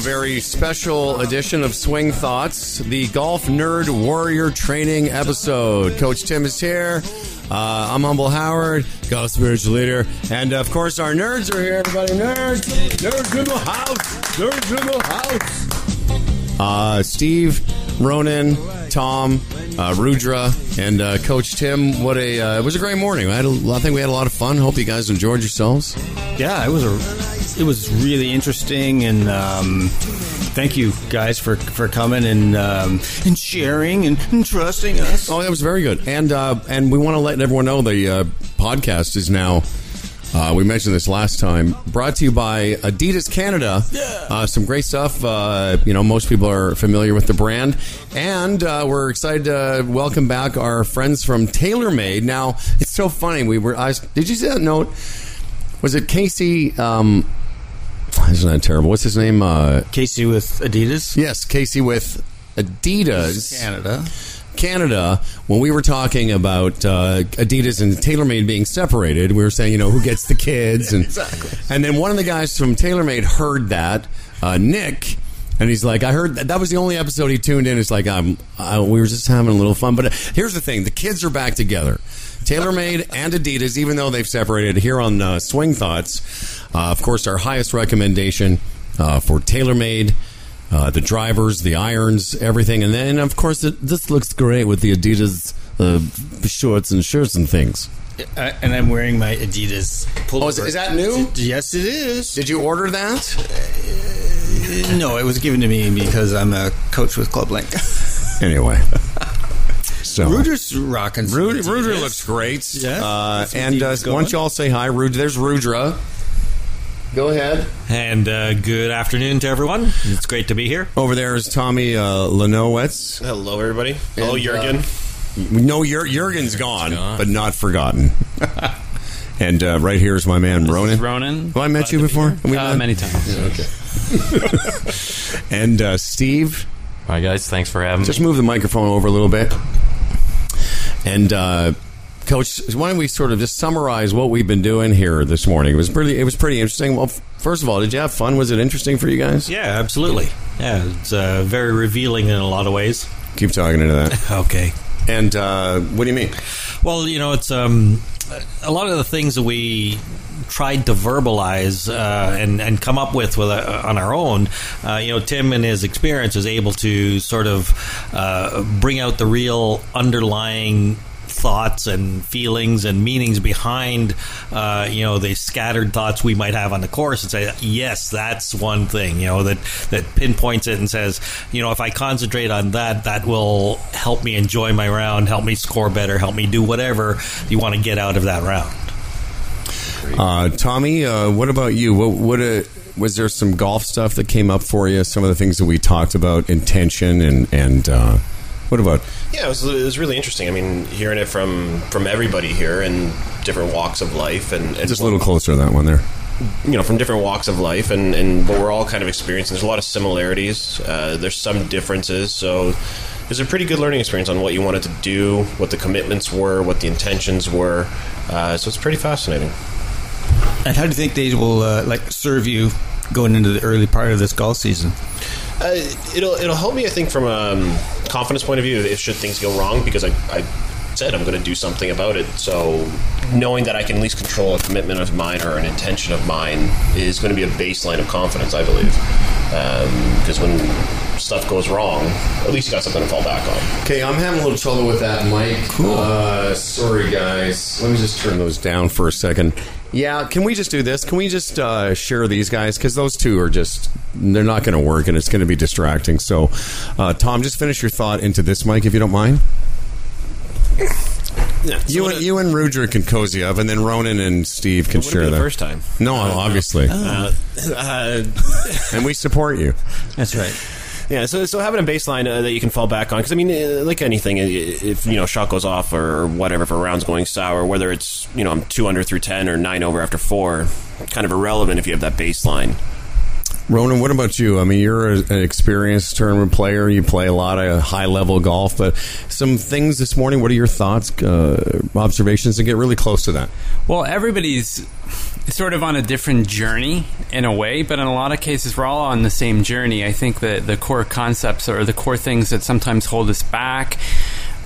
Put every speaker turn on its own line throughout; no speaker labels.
a very special edition of Swing Thoughts, the Golf Nerd Warrior Training episode. Coach Tim is here. Uh, I'm Humble Howard, Golf Spiritual Leader. And of course, our nerds are here, everybody. Nerds! Nerds in the house! Nerds in the house! Uh, Steve, Ronan, Tom, uh, Rudra, and uh, Coach Tim. What a uh, it was a great morning. I had a, I think we had a lot of fun. Hope you guys enjoyed yourselves.
Yeah, it was a, it was really interesting, and um, thank you guys for for coming and um, and sharing and, and trusting us.
Oh, that was very good. And uh, and we want to let everyone know the uh, podcast is now. Uh, we mentioned this last time. Brought to you by Adidas Canada. Uh, some great stuff. Uh, you know, most people are familiar with the brand, and uh, we're excited to welcome back our friends from TaylorMade. Now, it's so funny. We were. I did you see that note? Was it Casey? Um, isn't that terrible? What's his name? Uh,
Casey with Adidas
yes, Casey with Adidas.
Canada.
Canada, when we were talking about uh, Adidas and TaylorMade being separated, we were saying, you know, who gets the kids, and exactly. and then one of the guys from TaylorMade heard that, uh, Nick. And he's like, I heard that, that was the only episode he tuned in. It's like, um, I, we were just having a little fun. But here's the thing: the kids are back together. TaylorMade and Adidas, even though they've separated, here on uh, Swing Thoughts, uh, of course, our highest recommendation uh, for TaylorMade uh, the drivers, the irons, everything, and then of course it, this looks great with the Adidas uh, shorts and shirts and things.
Uh, and I'm wearing my Adidas pullover.
Oh, is, is that new?
Yes, it is.
Did you order that?
No, it was given to me because I'm a coach with ClubLink.
Anyway, so
Rudra's rocking.
Rudra looks great.
Yeah.
uh, and uh, why don't you all say hi, Rudra? There's Rudra. Go ahead.
And uh, good afternoon to everyone. It's great to be here.
Over there is Tommy uh, Lenowitz.
Hello, everybody. Hello,
And,
Jurgen.
uh, No, Jur- Jurgen's gone, but not forgotten. and uh, right here is my man Ronan.
Ronan.
Have I met you before? Have we
Uh, many times. Okay.
And uh, Steve.
All right, guys. Thanks for having
Just
me.
Just move the microphone over a little bit. And uh, Coach, why don't we sort of just summarize what we've been doing here this morning? It was pretty. It was pretty interesting. Well, f- first of all, did you have fun? Was it interesting for you guys?
Yeah, absolutely. Yeah, it's uh, very revealing in a lot of ways.
Keep talking into that.
Okay.
And uh, what do you mean?
Well, you know, it's um, a lot of the things that we tried to verbalize uh, and and come up with with uh, on our own. Uh, you know, Tim in his experience is able to sort of uh, bring out the real underlying thoughts and feelings and meanings behind uh, you know the scattered thoughts we might have on the course and say yes that's one thing you know that that pinpoints it and says you know if I concentrate on that that will help me enjoy my round help me score better help me do whatever you want to get out of that round
Uh, Tommy, uh, what about you? What, what uh, was there some golf stuff that came up for you? Some of the things that we talked about, intention, and and uh, what about?
Yeah, it was, it was really interesting. I mean, hearing it from from everybody here in different walks of life, and, and
Just a little closer to that one there.
you know, from different walks of life, and and what we're all kind of experiencing. There's a lot of similarities. Uh, there's some differences. So. It was a pretty good learning experience on what you wanted to do, what the commitments were, what the intentions were. Uh, so it's pretty fascinating.
And how do you think they will uh, like serve you going into the early part of this golf season?
Uh, it'll it'll help me, I think, from um, confidence point of view. If should things go wrong, because I, I said I'm going to do something about it. So knowing that I can at least control a commitment of mine or an intention of mine is going to be a baseline of confidence, I believe. Because when stuff goes wrong, at least you got something to fall back on.
Okay, I'm having a little trouble with that mic. Cool. Uh, sorry, guys. Let me just turn those down for a second. Yeah, can we just do this? Can we just uh, share these guys? Because those two are just, they're not going to work and it's going to be distracting. So, uh, Tom, just finish your thought into this mic if you don't mind.
Yeah,
You and, you and Rudra can cozy up, and then Ronan and Steve can share
the
that.
first time.
No, obviously.
Uh, uh,
and we support you.
That's right.
Yeah, so so having a baseline uh, that you can fall back on because I mean, uh, like anything, if you know shot goes off or whatever, if a round's going sour, whether it's you know I'm two under through ten or nine over after four, kind of irrelevant if you have that baseline.
Ronan, what about you? I mean, you're an experienced tournament player. You play a lot of high level golf, but some things this morning. What are your thoughts, uh, observations, to get really close to that?
Well, everybody's sort of on a different journey in a way, but in a lot of cases, we're all on the same journey. I think that the core concepts or the core things that sometimes hold us back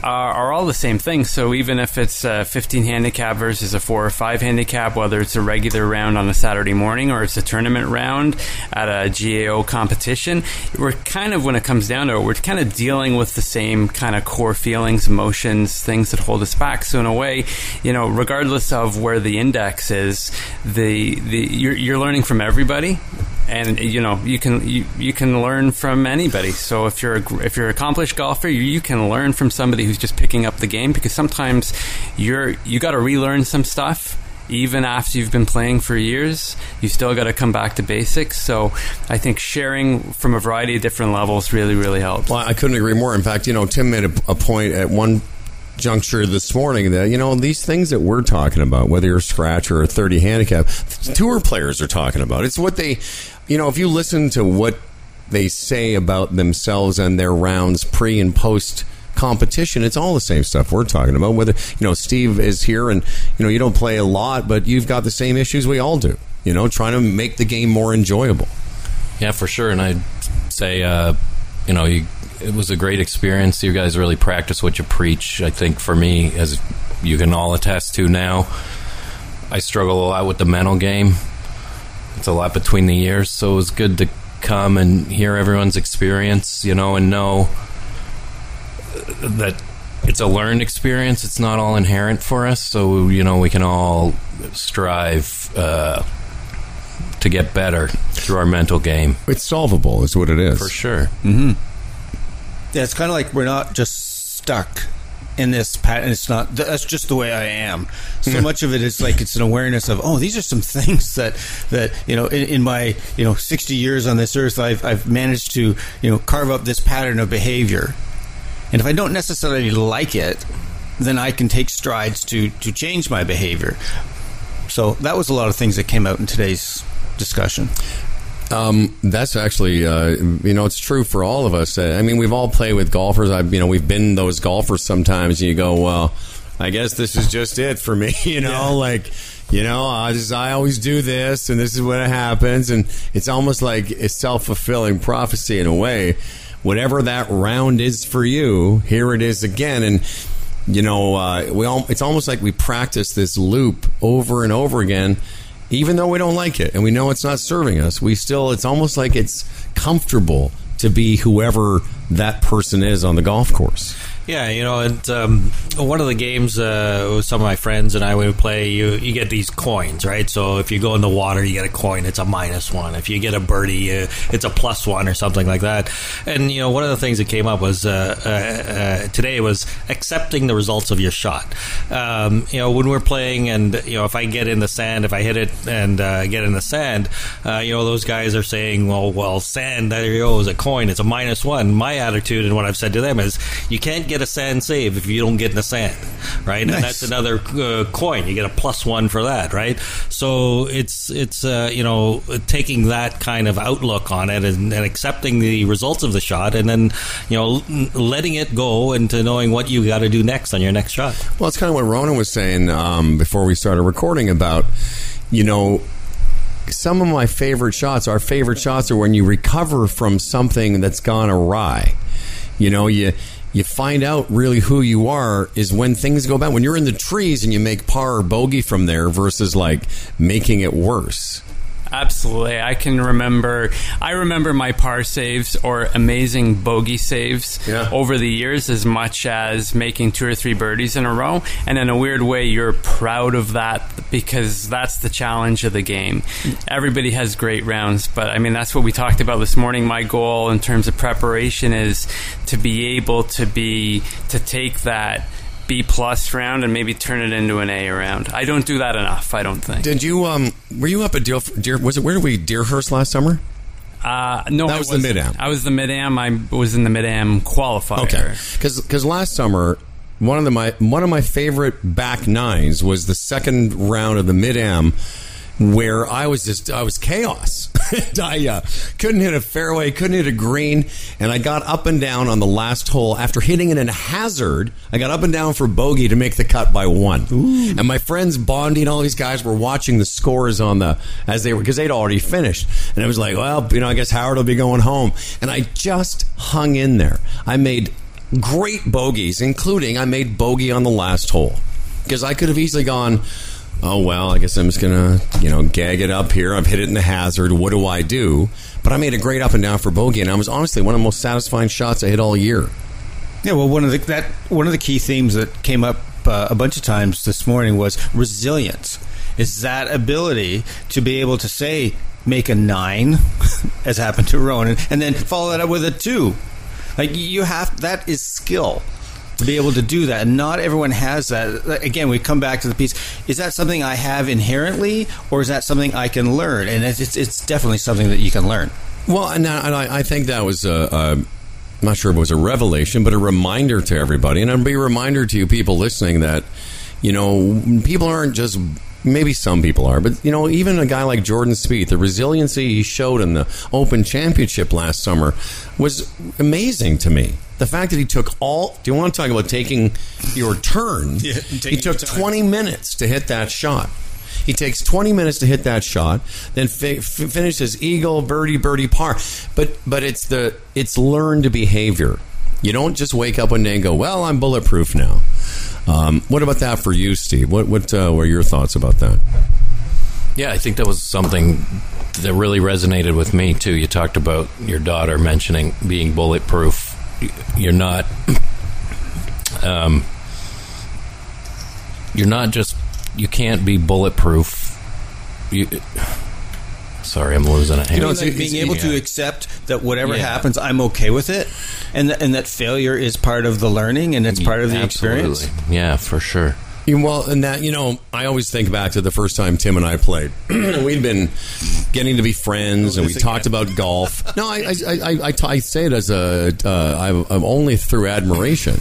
are, all the same thing. So even if it's a 15 handicap versus a four or five handicap, whether it's a regular round on a Saturday morning or it's a tournament round at a GAO competition, we're kind of when it comes down to it, we're kind of dealing with the same kind of core feelings, emotions, things that hold us back. So in a way, you know, regardless of where the index is, the the you're, you're learning from everybody and you know you can you, you can learn from anybody. So if you're a, if you're an accomplished golfer, you, you can learn from somebody who's just picking up the game because sometimes you're you got to relearn some stuff. Even after you've been playing for years, you still got to come back to basics. So, I think sharing from a variety of different levels really, really helps.
Well, I couldn't agree more. In fact, you know, Tim made a, a point at one juncture this morning that you know these things that we're talking about, whether you're a scratch or a 30 handicap, tour players are talking about. It's what they, you know, if you listen to what they say about themselves and their rounds pre and post competition it's all the same stuff we're talking about whether you know steve is here and you know you don't play a lot but you've got the same issues we all do you know trying to make the game more enjoyable
yeah for sure and i'd say uh, you know you it was a great experience. You guys really practice what you preach. I think for me, as you can all attest to now, I struggle a lot with the mental game. It's a lot between the years, so it was good to come and hear everyone's experience, you know, and know that it's a learned experience. It's not all inherent for us, so you know we can all strive uh, to get better through our mental game.
it's solvable is what it is
For sure.
Yeah, it's kind of like we're not just stuck in this pattern. It's not. That's just the way I am. So much of it is like it's an awareness of oh, these are some things that that you know in, in my you know sixty years on this earth, I've I've managed to you know carve up this pattern of behavior. And if I don't necessarily like it, then I can take strides to to change my behavior. So that was a lot of things that came out in today's discussion.
Um, that's actually, uh, you know, it's true for all of us. Uh, I mean, we've all played with golfers. I've, you know, we've been those golfers sometimes. And you go, well, I guess this is just it for me. You know, like, you know, I just I always do this, and this is what happens, and it's almost like a self fulfilling prophecy in a way. Whatever that round is for you, here it is again, and you know, uh, we all, it's almost like we practice this loop over and over again even though we don't like it and we know it's not serving us, we still, it's almost like it's comfortable to be whoever that person is on the golf course.
Yeah, you know, and um, one of the games uh, with some of my friends and I would play, you you get these coins, right? So if you go in the water, you get a coin; it's a minus one. If you get a birdie, uh, it's a plus one or something like that. And you know, one of the things that came up was uh, uh, uh, today was accepting the results of your shot. Um, you know, when we're playing, and you know, if I get in the sand, if I hit it and uh, get in the sand, you know, those guys are saying, "Well, well, sand there you go is a coin; it's a minus one." My attitude and what I've said to them is, you can't get a sand save if you don't get in the sand, right?
Nice.
And that's another uh, coin. You get a plus one for that, right? So it's it's uh, you know taking that kind of outlook on it and, and accepting the results of the shot, and then you know letting it go into knowing what you got to do next on your next shot.
Well, it's kind of what Ronan was saying um, before we started recording about, you know, some of my favorite shots, our favorite shots are when you recover from something that's gone awry. You know, you you find out really who you are is when things go bad. When you're in the trees and you make par or bogey from there versus like making it worse.
Absolutely. I can remember I remember my par saves or amazing bogey saves
Yeah.
over the years as much as making two or three birdies in a row. And in a weird way you're proud of that because that's the challenge of the game. Everybody has great rounds, but I mean that's what we talked about this morning. My goal in terms of preparation is to be able to be to take that B plus round and maybe turn it into an A round. I don't do that enough, I don't think.
Did you um were you up at Deer, Deer was it where were we Deerhurst last summer?
Uh, no,
That
I
was the mid-am.
I was the mid am. I was in the mid am qualifier.
Okay, because last summer one of the my one of my favorite back nines was the second round of the mid am where I was just I was chaos. And I uh, couldn't hit a fairway, couldn't hit a green, and I got up and down on the last hole after hitting it in a hazard. I got up and down for bogey to make the cut by one. And my friends Bondy and all these guys were watching the scores on the as they were because they'd already finished, and I was like, well, you know, I guess Howard will be going home, and I just hung in there. I made great bogeys, including I made bogey on the last hole because I could have easily gone. Oh well, I guess I'm just gonna you know gag it up here. I've hit it in the hazard. What do I do? But I made a great up and down for bogey, and I was honestly one of the most satisfying shots I hit all year.
Yeah, well, one of the that one of the key themes that came up uh, a bunch of times this morning was resilience. Is that ability to be able to say make a nine, as happened to Ronan, and then follow that up with a two. Like you have that is skill to be able to do that. And not everyone has that. Again, we come back to the piece. Is that something I have inherently, or is that something I can learn? And it's it's, definitely something that you can learn.
Well, and I, and I I think that was a. a I'm not sure if it was a revelation, but a reminder to everybody, and it'll be a reminder to you people listening that you know people aren't just maybe some people are, but you know even a guy like Jordan Spieth, the resiliency he showed in the Open Championship last summer was amazing to me. The fact that he took all. Do you want to talk about taking your turn?
Yeah,
he took 20 minutes to hit that shot. He takes 20 minutes to hit that shot, then fi- f- finishes eagle, birdie, birdie, par. But but it's the it's learned behavior. You don't just wake up one day and go, "Well, I'm bulletproof now." Um, what about that for you, Steve? What what uh, were your thoughts about that?
Yeah, I think that was something that really resonated with me too. You talked about your daughter mentioning being bulletproof. You're not. Um, you're not just. You can't be bulletproof. You. Sorry, I'm losing it.
You know,
it's-
like being able to accept that whatever
Yeah.
happens, I'm okay with it, and th- and that failure is part of the learning and it's part of the experience.
Yeah, for sure.
Well, and that you know, I always think back to the first time Tim and I played. We'd been getting to be friends, and we talked about golf. No, I, I, I, I, I say it as a, uh, I'm, only through admiration.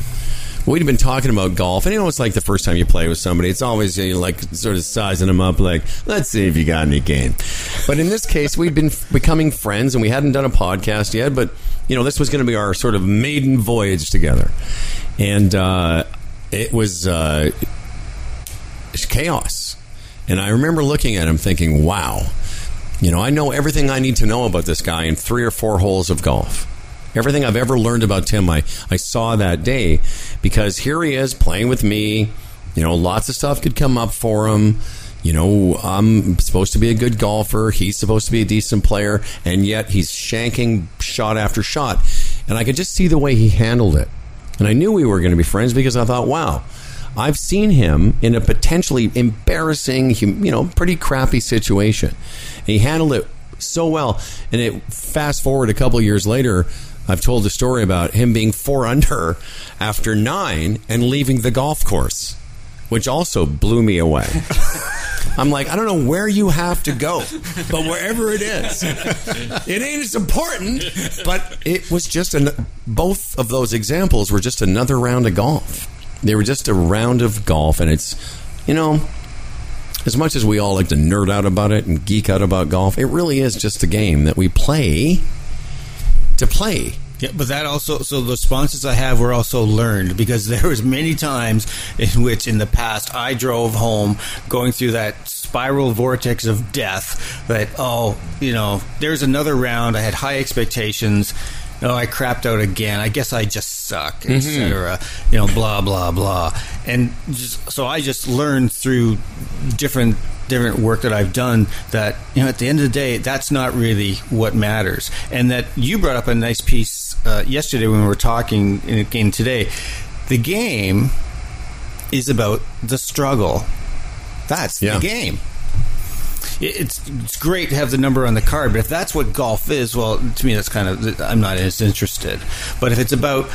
We'd been talking about golf, and you know, it's like the first time you play with somebody. It's always you know, like sort of sizing them up, like let's see if you got any game. But in this case, we'd been f- becoming friends, and we hadn't done a podcast yet. But you know, this was going to be our sort of maiden voyage together, and uh, it was. Uh, it's chaos. And I remember looking at him thinking, wow, you know, I know everything I need to know about this guy in three or four holes of golf. Everything I've ever learned about Tim, I, I saw that day because here he is playing with me. You know, lots of stuff could come up for him. You know, I'm supposed to be a good golfer. He's supposed to be a decent player. And yet he's shanking shot after shot. And I could just see the way he handled it. And I knew we were going to be friends because I thought, wow, I've seen him in a potentially embarrassing, you know, pretty crappy situation. And he handled it so well. And it fast forward a couple years later, I've told the story about him being four under after nine and leaving the golf course, which also blew me away. I'm like, I don't know where you have to go, but wherever it is, it ain't as important. But it was just an. Both of those examples were just another round of golf. They were just a round of golf, and it's, you know, as much as we all like to nerd out about it and geek out about golf, it really is just a game that we play to play.
Yeah, but that also so the sponsors I have were also learned because there was many times in which in the past I drove home going through that spiral vortex of death that oh you know there's another round I had high expectations oh I crapped out again. I guess I just suck etc you know blah blah blah. And just so I just learned through different different work that I've done that you know at the end of the day that's not really what matters. And that you brought up a nice piece uh, yesterday when we were talking and game today. The game is about the struggle. That's
Yeah.
the game it's it's great to have the number on the card, but if that's what golf is, well, to me that's kind of I'm not as interested. But if it's about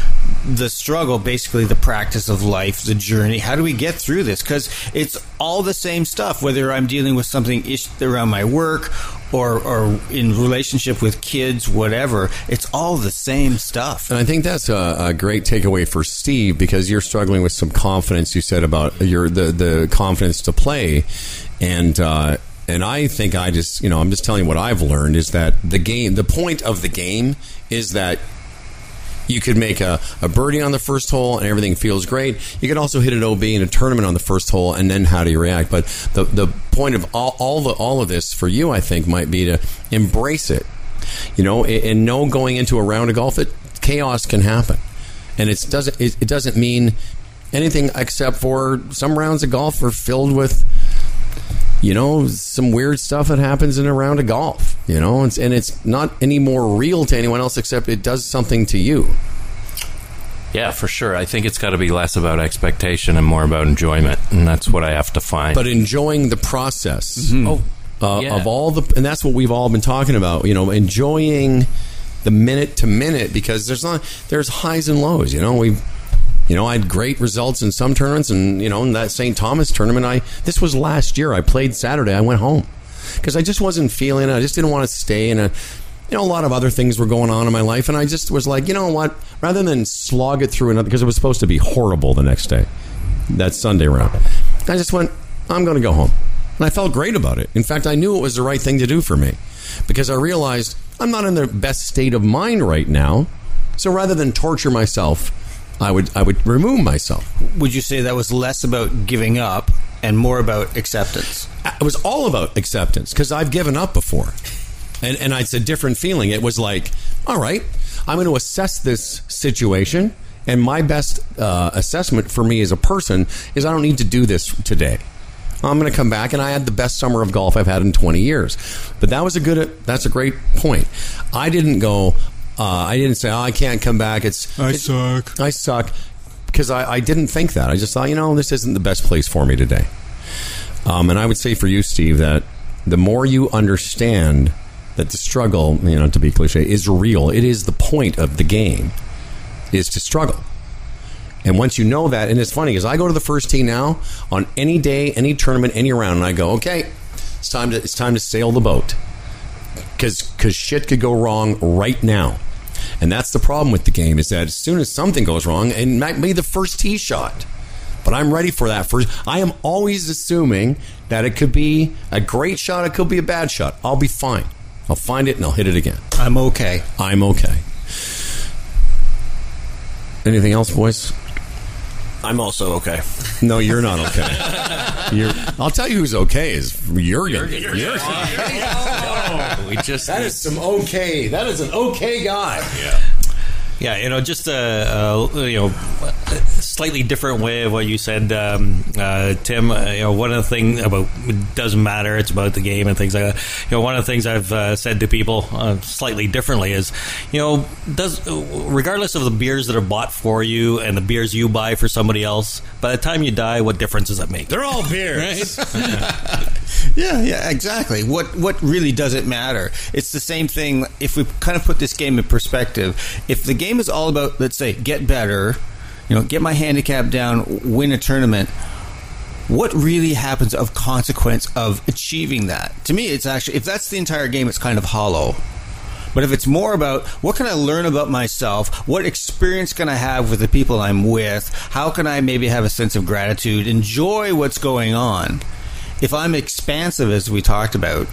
the struggle, basically the practice of life, the journey, how do we get through this? Because it's all the same stuff. Whether I'm dealing with something around my work or or in relationship with kids, whatever, it's all the same stuff.
And I think that's a, a great takeaway for Steve because you're struggling with some confidence. You said about your the the confidence to play, and uh, and I think I just, you know, I'm just telling you what I've learned is that the game, the point of the game is that you could make a, a birdie on the first hole and everything feels great. You could also hit an OB in a tournament on the first hole, and then how do you react? But the the point of all, all the all of this for you, I think, might be to embrace it. You know, and, and know going into a round of golf that chaos can happen, and it doesn't it, it doesn't mean anything except for some rounds of golf are filled with you know, some weird stuff that happens in a round of golf, you know, and, and it's not any more real to anyone else except it does something to you.
Yeah, for sure. I think it's got to be less about expectation and more about enjoyment, and that's what I have to find.
But enjoying the process
oh,
uh,
yeah.
of all the, and that's what we've all been talking about, you know, enjoying the minute to minute because there's not, there's highs and lows, you know, we, you know, I had great results in some tournaments, and you know, in that St. Thomas tournament, I this was last year. I played Saturday. I went home because I just wasn't feeling it. I just didn't want to stay in a. You know, a lot of other things were going on in my life, and I just was like, you know what? Rather than slog it through another, because it was supposed to be horrible the next day, that Sunday round, I just went, I'm going to go home, and I felt great about it. In fact, I knew it was the right thing to do for me, because I realized I'm not in the best state of mind right now. So rather than torture myself, I would I would remove myself.
Would you say that was less about giving up and more about acceptance?
It was all about acceptance because I've given up before, and and it's a different feeling. It was like, all right, I'm going to assess this situation, and my best uh, assessment for me as a person is I don't need to do this today. I'm going to come back, and I had the best summer of golf I've had in 20 years. But that was a good. That's a great point. I didn't go. Uh, I didn't say, "Oh, I can't come back." It's
I
it-
suck.
I suck because I, I didn't think that. I just thought, you know, this isn't the best place for me today. Um, and I would say for you, Steve, that the more you understand that the struggle, you know, to be cliche, is real. It is the point of the game, is to struggle. And once you know that, and it's funny because I go to the first tee now on any day, any tournament, any round, and I go, okay, it's time to it's time to sail the boat because because shit could go wrong right now. And that's the problem with the game is that as soon as something goes wrong, it might be the first tee shot. But I'm ready for that first. I am always assuming that it could be a great shot, it could be a bad shot. I'll be fine. I'll find it and I'll hit it again.
I'm okay.
I'm okay. Anything else, boys?
I'm also okay.
No, you're not okay. You're, I'll tell you who's okay is Jurgen. Jurgen.
Oh, we just
That is some okay. That is an okay guy.
Yeah, Yeah, you know, just a, a you know slightly different way of what you said, um, uh, Tim. Uh, you know, one of the things about it doesn't matter. It's about the game and things like that. You know, one of the things I've uh, said to people uh, slightly differently is, you know, does regardless of the beers that are bought for you and the beers you buy for somebody else, by the time you die, what difference does that make?
They're all beers.
Yeah, yeah, exactly. What what really does it matter? It's the same thing. If we kind of put this game in perspective, if the game is all about, let's say, get better, you know, get my handicap down, win a tournament. What really happens of consequence of achieving that? To me, it's actually if that's the entire game, it's kind of hollow. But if it's more about what can I learn about myself, what experience can I have with the people I'm with, how can I maybe have a sense of gratitude, enjoy what's going on. If I'm expansive, as we talked about,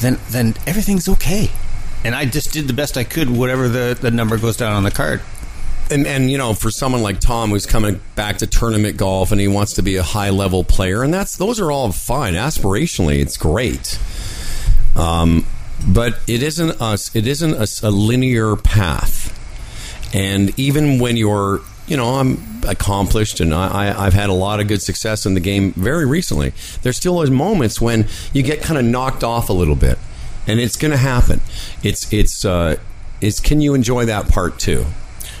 then then everything's okay. And I just did the best I could, whatever the, the number goes down on the card.
and, and you know, for someone like Tom who's coming back to tournament golf and he wants to be a high level player, and that's those are all fine. Aspirationally, it's great. Um, but it isn't us. It isn't a, a linear path. And even when you're, you know, I'm accomplished and I, I've had a lot of good success in the game very recently. There's still those moments when you get kind of knocked off a little bit, and it's going to happen. It's it's uh, it's can you enjoy that part too?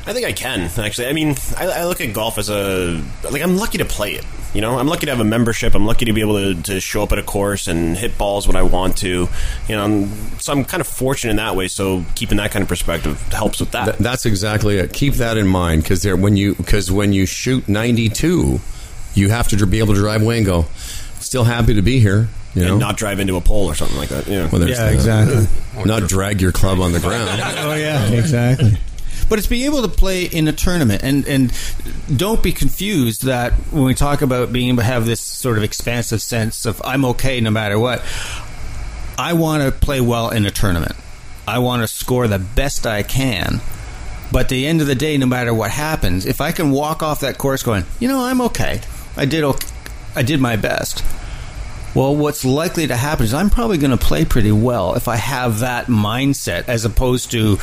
I think I can actually. I mean, I, I look at golf as a like I'm lucky to play it. You know, I'm lucky to have a membership. I'm lucky to be able to, to show up at a course and hit balls when I want to. You know, I'm- so I'm kind of fortunate in that way. So keeping that kind of perspective helps with that.
Th- that's exactly it. Keep that in mind because there when you because when you shoot 92, you have to be able to drive away and go. Still happy to be here. You know,
and not drive into a pole or something like that. Yeah.
Well, there's
Yeah,
that.
exactly.
Not drag your club on the ground.
Oh yeah, exactly. But it's being able to play in a tournament. And and don't be confused that when we talk about being able to have this sort of expansive sense of I'm okay no matter what. I want to play well in a tournament. I want to score the best I can. But at the end of the day, no matter what happens, if I can walk off that course going, you know, I'm okay. I did okay. I did my best. Well, what's likely to happen is I'm probably going to play pretty well if I have that mindset as opposed to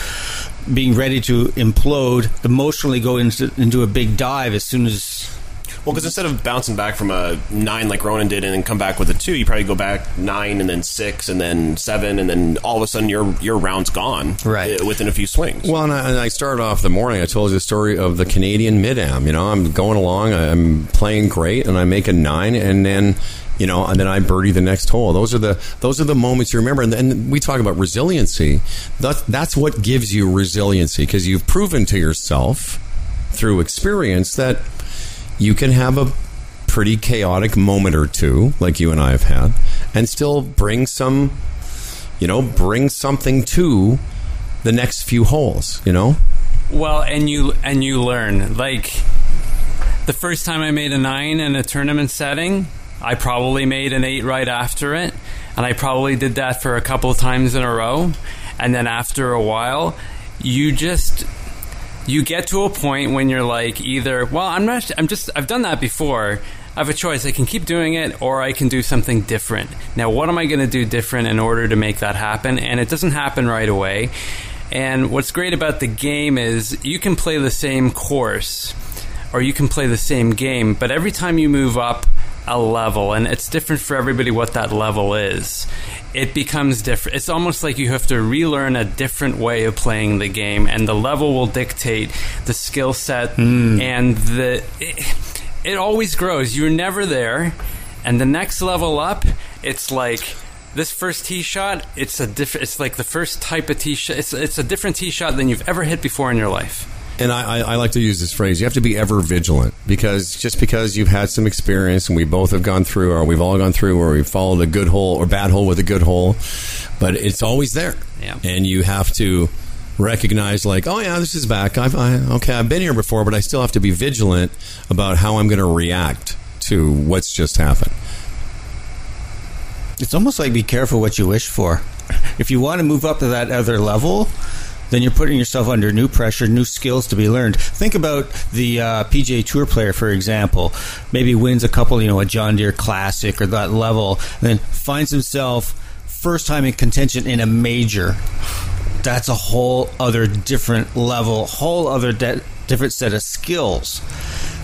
being ready to implode, emotionally go into, into a big dive as soon as
Well, because instead of bouncing back from a nine like Ronan did and then come back with a two, you probably go back nine and then six and then seven and then all of a sudden your your round's gone
Right.
uh, within a few swings.
Well, and I, and I started off the morning. I told you the story of the Canadian mid am. You know, I'm going along, I'm playing great, and I make a nine, and then you know, and then I birdie the next hole. Those are the those are the moments you remember. And, and we talk about resiliency. That, that's what gives you resiliency because you've proven to yourself through experience that you can have a pretty chaotic moment or two, like you and I have had, and still bring some, you know, bring something to the next few holes. You know.
Well, and you and you learn. Like the first time I made a nine in a tournament setting, I probably made an eight right after it, and I probably did that for a couple times in a row. And then after a while, you just you get to a point when you're like either well i'm not i'm just i've done that before. I have a choice. I can keep doing it or i can do something different. Now what am i going to do different in order to make that happen? And it doesn't happen right away. And what's great about the game is you can play the same course or you can play the same game but every time you move up a level and it's different for everybody what that level is. It becomes different. It's almost like you have to relearn a different way of playing the game and the level will dictate the skill set hmm. and the it, it always grows. You're never there and the next level up it's like this first tee shot it's a different it's like the first type of tee shot it's, it's a different tee shot than you've ever hit before in your life
And I, I, I like to use this phrase: you have to be ever vigilant because just because you've had some experience, and we both have gone through, or we've all gone through, where we followed a good hole or bad hole with a good hole, but it's always there,
Yeah.
and you have to recognize, like, oh yeah, this is back. I've I, okay, I've been here before, but I still have to be vigilant about how I'm going to react to what's just happened.
It's almost like be careful what you wish for. If you want to move up to that other level, then you're putting yourself under new pressure, new skills to be learned. Think about the uh, PGA Tour player, for example. Maybe wins a couple, you know, a John Deere Classic or that level, then finds himself first time in contention in a major. That's a whole other different level, whole other de- different set of skills.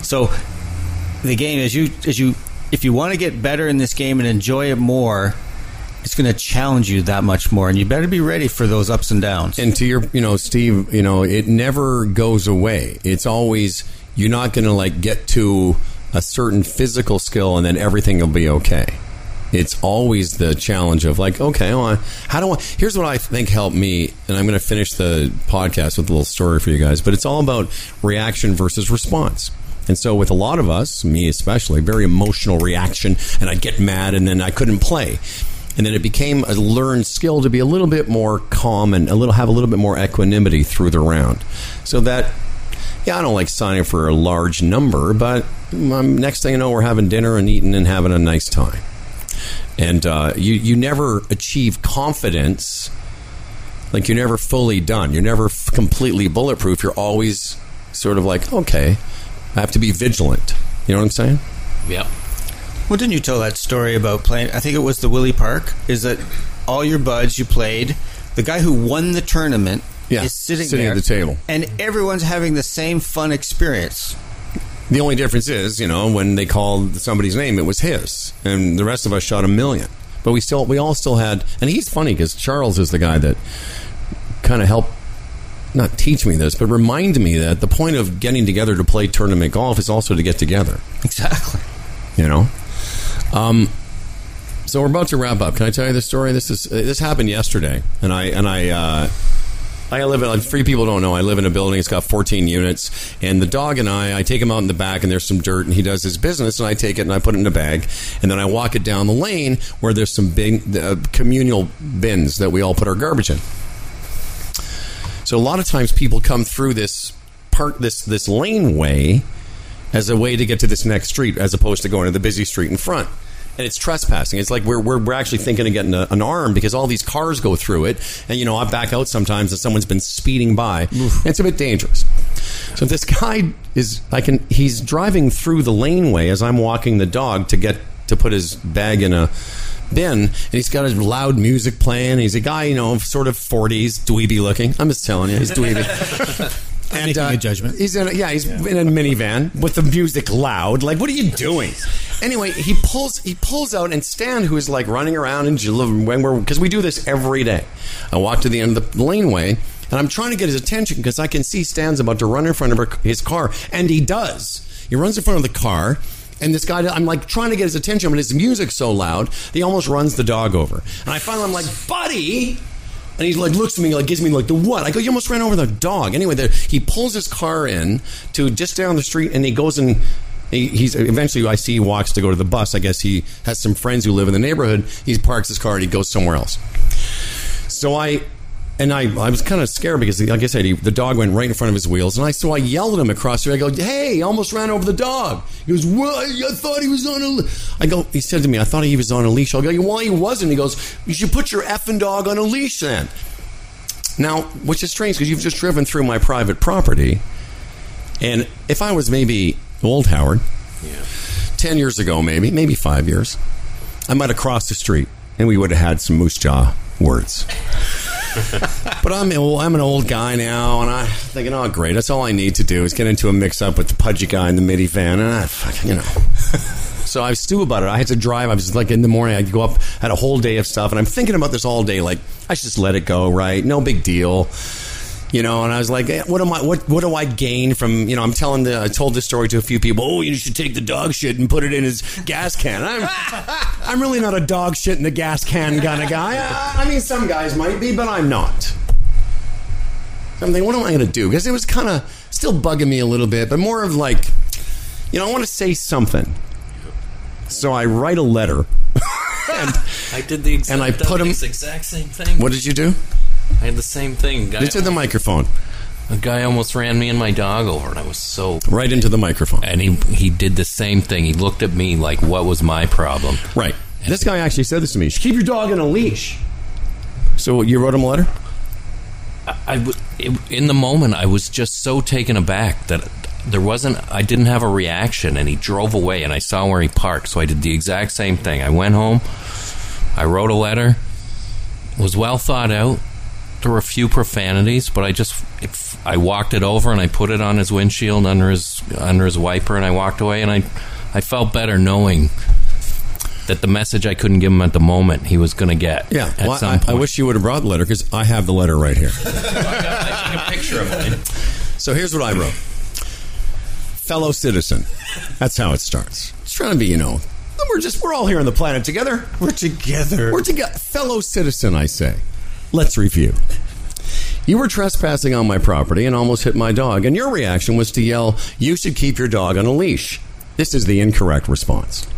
So the game as you as you if you want to get better in this game and enjoy it more it's going to challenge you that much more and you better be ready for those ups and downs
And to your, you know, Steve, you know, it never goes away. It's always you're not going to like get to a certain physical skill and then everything will be okay. It's always the challenge of like, okay, well, how do I? Here's what I think helped me, and I'm going to finish the podcast with a little story for you guys. But it's all about reaction versus response. And so, with a lot of us, me especially, very emotional reaction, and I'd get mad, and then I couldn't play. And then it became a learned skill to be a little bit more calm and a little have a little bit more equanimity through the round. So that yeah, I don't like signing for a large number, but um, next thing you know, we're having dinner and eating and having a nice time. And uh, you you never achieve confidence, like you're never fully done. You're never f- completely bulletproof. You're always sort of like, okay, I have to be vigilant. You know what I'm saying?
Yep.
Well didn't you tell that story about playing i think it was the willie park is that all your buds you played the guy who won the tournament
Yeah,
is sitting,
sitting
there
at the table.
and everyone's having the same fun experience
The only difference is, you know, when they called somebody's name, it was his, and the rest of us shot a million. But we still, we all still had, and he's funny because Charles is the guy that kind of helped not teach me this, but remind me that the point of getting together to play tournament golf is also to get together.
exactly
You know. Um. So we're about to wrap up. Can I tell you this story? This is uh, this happened yesterday, and I and I. Uh, I live in, free people don't know, I live in a building, it's got 14 units, and the dog and I, I take him out in the back, and there's some dirt, and he does his business, and I take it and I put it in a bag, and then I walk it down the lane where there's some big uh, communal bins that we all put our garbage in. So a lot of times people come through this part, this this laneway, as a way to get to this next street, as opposed to going to the busy street in front. And it's trespassing. It's like we're, we're, we're actually thinking of getting a, an arm because all these cars go through it. And, you know, I back out sometimes and someone's been speeding by. It's a bit dangerous. So this guy is, I can, he's driving through the laneway as I'm walking the dog to get, to put his bag in a bin. And he's got his loud music playing. He's a guy, you know, sort of 40s, dweeby looking. I'm just telling you, he's dweeby. And,
Making uh, a judgment.
He's in a, yeah, he's in a minivan with the music loud. Like, what are you doing? Anyway, he pulls he pulls out and Stan, who is like running around and when we're because we do this every day. I walk to the end of the laneway and I'm trying to get his attention because I can see Stan's about to run in front of his car, and he does. He runs in front of the car. And this guy, I'm like trying to get his attention, but his music's so loud, he almost runs the dog over. And I finally, I'm like, buddy, and he like looks at me like gives me like the what? I go, you almost ran over the dog. Anyway, the, he pulls his car in to just down the street, and he goes and he, he's eventually I see he walks to go to the bus. I guess he has some friends who live in the neighborhood. He parks his car and he goes somewhere else. So I. And I, I was kind of scared because, like I said, he, the dog went right in front of his wheels. And I so I yelled at him across the street. I go, "Hey, almost ran over the dog." He goes, "What? I thought he was on a." le-" I go. He said to me, "I thought he was on a leash." I go, "Why he wasn't?" He goes, "You should put your effing dog on a leash then." Now, which is strange because you've just driven through my private property, and if I was maybe old Howard, yeah. ten years ago, maybe maybe five years, I might have crossed the street and we would have had some moose jaw words. but I'm I'm an old guy now, and I'm thinking, oh, great, that's all I need to do is get into a mix up with the pudgy guy in the minivan, and I fucking, you know. So I stew about it. I had to drive. I was like in the morning. I'd go up, had a whole day of stuff, and I'm thinking about this all day. Like I should just let it go, right? No big deal, you know. And I was like, eh, what am I? What what do I gain from? You know, I'm telling the. I told this story to a few people. Oh, you should take the dog shit and put it in his gas can. I'm I'm really not a dog shit in the gas can kind of guy. Uh, I mean, some guys might be, but I'm not. So I'm thinking, what am I going to do? Because it was kind of still bugging me a little bit, but more of like, you know, I want to say something. So I write a letter. and
I did the exact,
And I put him-
exact same thing.
what did you do?
I had the same thing. Guy,
Into the microphone.
a guy almost ran me and my dog over, and I was so.
Right into the microphone.
And he he did the same thing. He looked at me like, "What was my problem?"
Right. This guy actually said this to me. Keep your dog on a leash. So you wrote him a letter?
I w- it- in the moment I was just so taken aback that there wasn't I didn't have a reaction and he drove away and I saw where he parked so I did the exact same thing. I went home, I wrote a letter, was well thought out. There were a few profanities, but I just if I walked it over and I put it on his windshield under his under his wiper and I walked away and I I felt better knowing that the message I couldn't give him at the moment he was going to get.
Yeah.
at
Well,
some
I, I wish you would have brought the letter because I have the letter right here.
I took a picture of it.
So here's what I wrote. Fellow citizen. That's how it starts. It's trying to be, you know, we're just we're all here on the planet together.
We're together.
We're together. Fellow citizen, I say. Let's review. You were trespassing on my property and almost hit my dog, and your reaction was to yell, You should keep your dog on a leash. This is the incorrect response.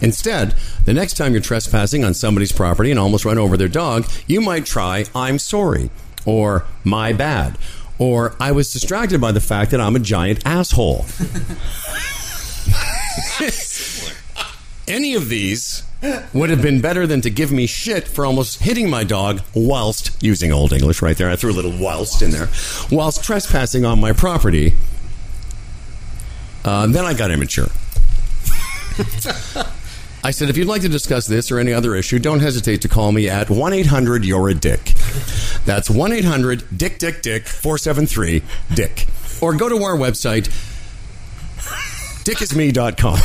Instead, the next time you're trespassing on somebody's property and almost run over their dog, you might try, I'm sorry, or my bad, or I was distracted by the fact that I'm a giant asshole. Any of these would have been better than to give me shit for almost hitting my dog whilst using Old English right there. I threw a little whilst in there. Whilst trespassing on my property. Uh, then I got immature. I said, if you'd like to discuss this or any other issue, don't hesitate to call me at 1 800 You're a Dick. That's 1 800 Dick Dick Dick 473 Dick. Or go to our website, dickisme.com.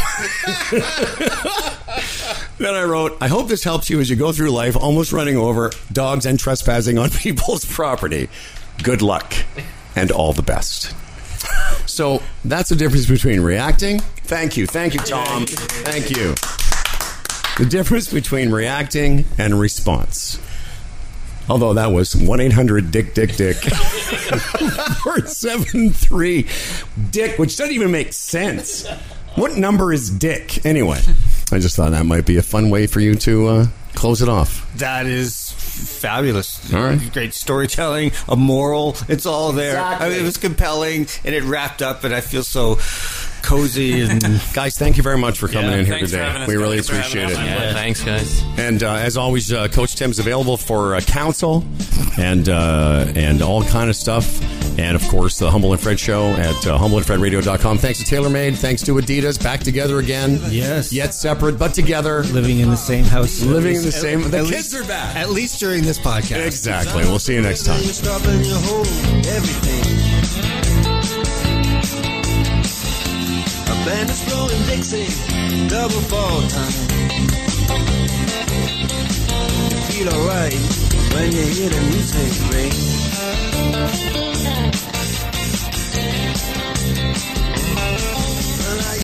then I wrote, I hope this helps you as you go through life almost running over dogs and trespassing on people's property. Good luck and all the best. So that's the difference between reacting. Thank you. Thank you, Tom. Thank you. The difference between reacting and response. Although that was 1 800 Dick Dick Dick 473 Dick, which doesn't even make sense. What number is Dick? Anyway, I just thought that might be a fun way for you to uh, close it off.
That is fabulous.
All right.
Great storytelling, a moral. It's all there. I mean, it was compelling, and it wrapped up, and I feel so cozy and.
Guys, thank you very much for coming
Yeah,
in here
thanks for
today.
having us,
We really.
Thanks for
appreciate it.
having us.
Yeah, thanks, guys.
And uh, as always, uh, Coach Tim's available for uh, counsel and uh, and all kind of stuff. And of course, the Humble and Fred show at uh, humbleandfredradio.com. Thanks to TaylorMade. Thanks to Adidas. Back together again.
Yes.
Yet separate, but together.
Living in the same house.
Living in the same- the
At
kids
least-
are back.
At least during this podcast.
Exactly. We'll see you next time.
You stop and you hold everything. Band is blowing Dixie, double fall time. You feel alright when you hear the music ring.